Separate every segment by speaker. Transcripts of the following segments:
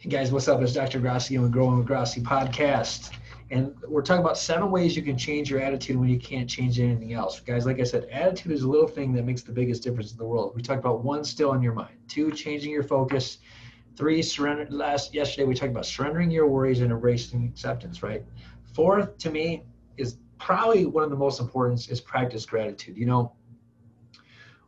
Speaker 1: Hey guys, what's up? It's Dr. Grassi and Growing with Grassi podcast. And we're talking about seven ways you can change your attitude when you can't change anything else. Guys, like I said, attitude is a little thing that makes the biggest difference in the world. We talked about one, still in your mind. Two, changing your focus. Three, surrender. Last yesterday we talked about surrendering your worries and embracing acceptance. Right. Fourth, to me, is probably one of the most important is practice gratitude. You know,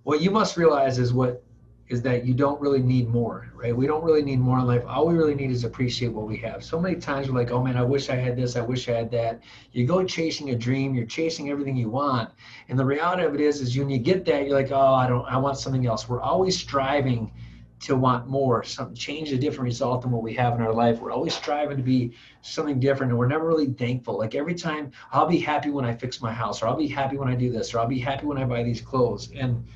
Speaker 1: what you must realize is what is that you don't really need more, right? We don't really need more in life. All we really need is appreciate what we have. So many times we're like, oh man, I wish I had this, I wish I had that. You go chasing a dream, you're chasing everything you want. And the reality of it is, is when you get that, you're like, oh, I don't, I want something else. We're always striving to want more, something change a different result than what we have in our life. We're always striving to be something different and we're never really thankful. Like every time I'll be happy when I fix my house, or I'll be happy when I do this, or I'll be happy when I buy these clothes. And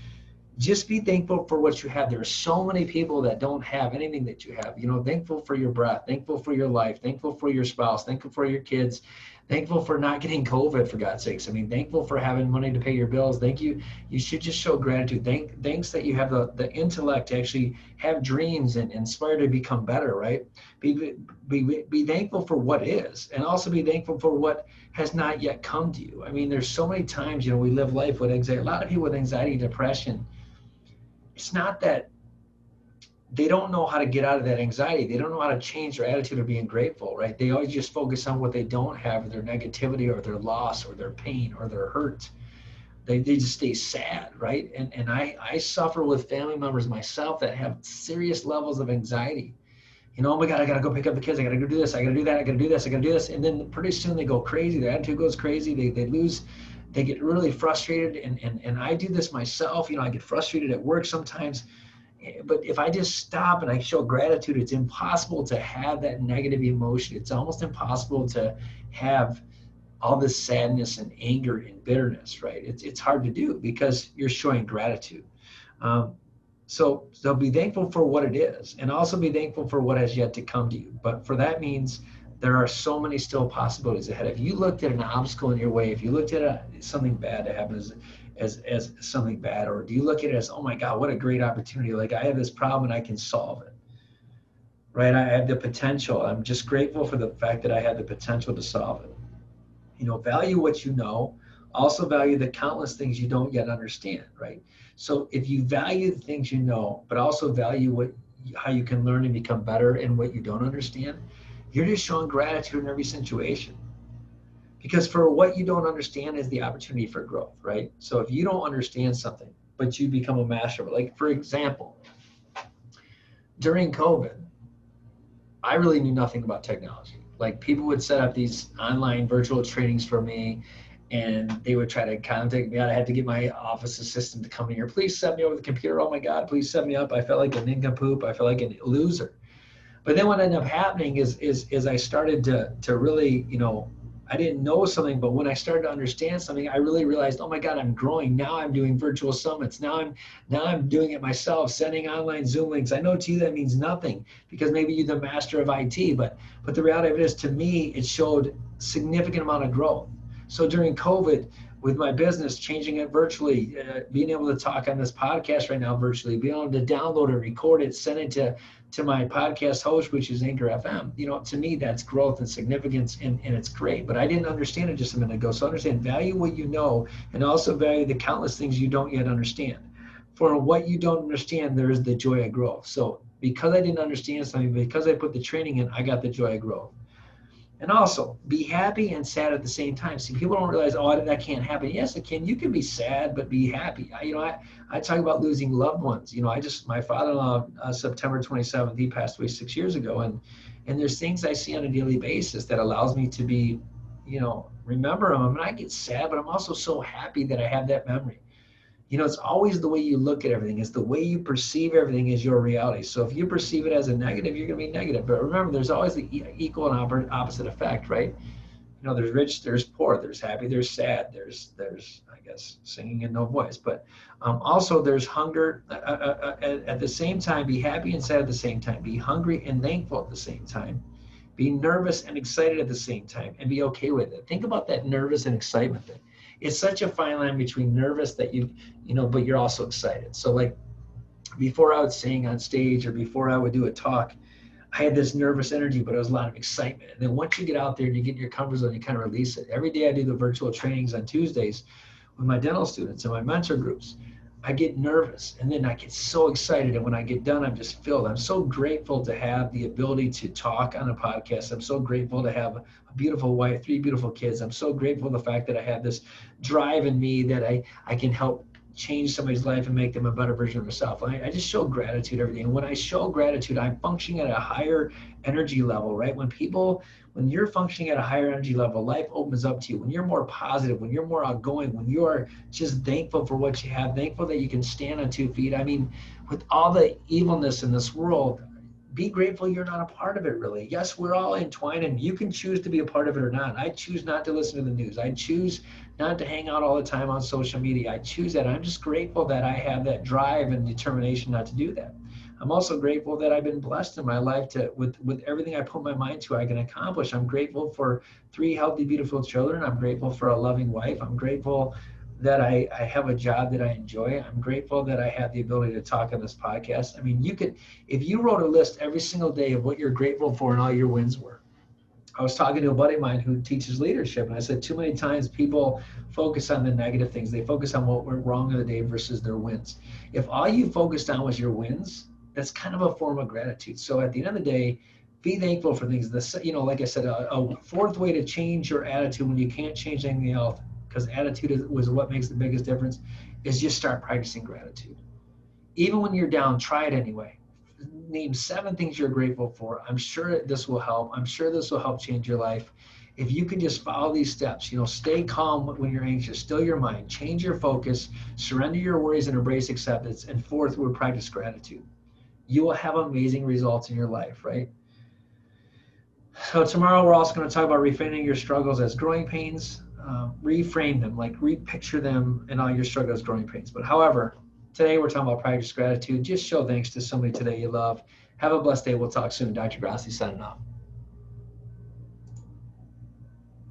Speaker 1: just be thankful for what you have. There are so many people that don't have anything that you have. You know, thankful for your breath, thankful for your life, thankful for your spouse, thankful for your kids, thankful for not getting COVID for God's sakes. I mean, thankful for having money to pay your bills. Thank you. You should just show gratitude. Thank thanks that you have the, the intellect to actually have dreams and inspire to become better, right? Be, be be thankful for what is and also be thankful for what has not yet come to you. I mean, there's so many times, you know, we live life with anxiety. A lot of people with anxiety, depression it's not that they don't know how to get out of that anxiety. They don't know how to change their attitude of being grateful, right? They always just focus on what they don't have, their negativity, or their loss, or their pain, or their hurt. They, they just stay sad, right? And and I I suffer with family members myself that have serious levels of anxiety. You know, oh my God, I gotta go pick up the kids. I gotta go do this. I gotta do that. I gotta do this. I gotta do this. And then pretty soon they go crazy. Their attitude goes crazy. They they lose they get really frustrated and, and and i do this myself you know i get frustrated at work sometimes but if i just stop and i show gratitude it's impossible to have that negative emotion. It's almost impossible to have all this sadness and anger and bitterness right? It's, it's hard to do because you're showing gratitude. Um, so so be thankful for what it is and also be thankful for what has yet to come to you. But for that means there are so many still possibilities ahead. If you looked at an obstacle in your way, if you looked at a, something bad that happens as, as something bad, or do you look at it as, oh my God, what a great opportunity. Like I have this problem and I can solve it. Right? I have the potential. I'm just grateful for the fact that I had the potential to solve it. You know, value what you know. Also value the countless things you don't yet understand, right? So if you value the things you know, but also value what how you can learn and become better in what you don't understand, you're just showing gratitude in every situation. Because for what you don't understand is the opportunity for growth, right? So if you don't understand something, but you become a master of it, like for example, during COVID, I really knew nothing about technology. Like people would set up these online virtual trainings for me and they would try to contact me. I had to get my office assistant to come in here. Please set me over the computer. Oh my God, please set me up. I felt like a nincompoop. I felt like a loser. But then what ended up happening is is is I started to to really, you know, I didn't know something, but when I started to understand something, I really realized, oh my God, I'm growing. Now I'm doing virtual summits. Now I'm now I'm doing it myself, sending online Zoom links. I know to you that means nothing because maybe you're the master of IT, but but the reality of it is to me, it showed significant amount of growth. So during COVID, with my business, changing it virtually, uh, being able to talk on this podcast right now virtually, being able to download it, record it, send it to to my podcast host, which is Anchor FM. You know, to me, that's growth and significance, and, and it's great. But I didn't understand it just a minute ago. So understand, value what you know, and also value the countless things you don't yet understand. For what you don't understand, there is the joy of growth. So because I didn't understand something, because I put the training in, I got the joy of growth. And also, be happy and sad at the same time. See, people don't realize, oh, that can't happen. Yes, it can. You can be sad, but be happy. I, you know, I, I talk about losing loved ones. You know, I just, my father-in-law, uh, September 27th, he passed away six years ago. And, and there's things I see on a daily basis that allows me to be, you know, remember them. I mean, I get sad, but I'm also so happy that I have that memory you know, it's always the way you look at everything. It's the way you perceive everything is your reality. So if you perceive it as a negative, you're going to be negative. But remember, there's always the equal and opposite effect, right? You know, there's rich, there's poor, there's happy, there's sad, there's there's I guess singing and no voice. But um, also there's hunger. Uh, uh, uh, at the same time, be happy and sad at the same time. Be hungry and thankful at the same time. Be nervous and excited at the same time, and be okay with it. Think about that nervous and excitement thing it's such a fine line between nervous that you you know but you're also excited so like before i would sing on stage or before i would do a talk I had this nervous energy, but it was a lot of excitement. And then once you get out there and you get in your comfort zone, you kind of release it. Every day I do the virtual trainings on Tuesdays with my dental students and my mentor groups. I get nervous and then I get so excited. And when I get done, I'm just filled. I'm so grateful to have the ability to talk on a podcast. I'm so grateful to have a beautiful wife, three beautiful kids. I'm so grateful the fact that I have this drive in me that I, I can help change somebody's life and make them a better version of themselves. I, I just show gratitude every day. And when I show gratitude, I'm functioning at a higher energy level, right? When people, when you're functioning at a higher energy level, life opens up to you. When you're more positive, when you're more outgoing, when you're just thankful for what you have, thankful that you can stand on two feet. I mean, with all the evilness in this world, be grateful you're not a part of it really. Yes we're all entwined and you can choose to be a part of it or not. I choose not to listen to the news. I choose not to hang out all the time on social media. I choose that. I'm just grateful that i have that drive and determination not to do that. I'm also grateful that i've been blessed in my life to with with everything i put my mind to i can accomplish. I'm grateful for three healthy beautiful children. I'm grateful for a loving wife. I'm grateful that I, I have a job that I enjoy. I'm grateful that I have the ability to talk on this podcast. I mean, you could, if you wrote a list every single day of what you're grateful for and all your wins were. I was talking to a buddy of mine who teaches leadership, and I said, too many times people focus on the negative things. They focus on what went wrong in the day versus their wins. If all you focused on was your wins, that's kind of a form of gratitude. So at the end of the day, be thankful for things. This, you know, like I said, a, a fourth way to change your attitude when you can't change anything else because attitude is, was what makes the biggest difference, is just start practicing gratitude. Even when you're down, try it anyway. Name seven things you're grateful for. I'm sure this will help. I'm sure this will help change your life. If you can just follow these steps, you know, stay calm when you're anxious, still your mind, change your focus, surrender your worries and embrace acceptance. And fourth, we practice gratitude. You will have amazing results in your life, right? So tomorrow we're also going to talk about reframing your struggles as growing pains um, reframe them, like repicture them and all your struggles, growing pains. But however, today we're talking about practice gratitude. Just show thanks to somebody today you love. Have a blessed day. We'll talk soon. Dr. Grassi signing off.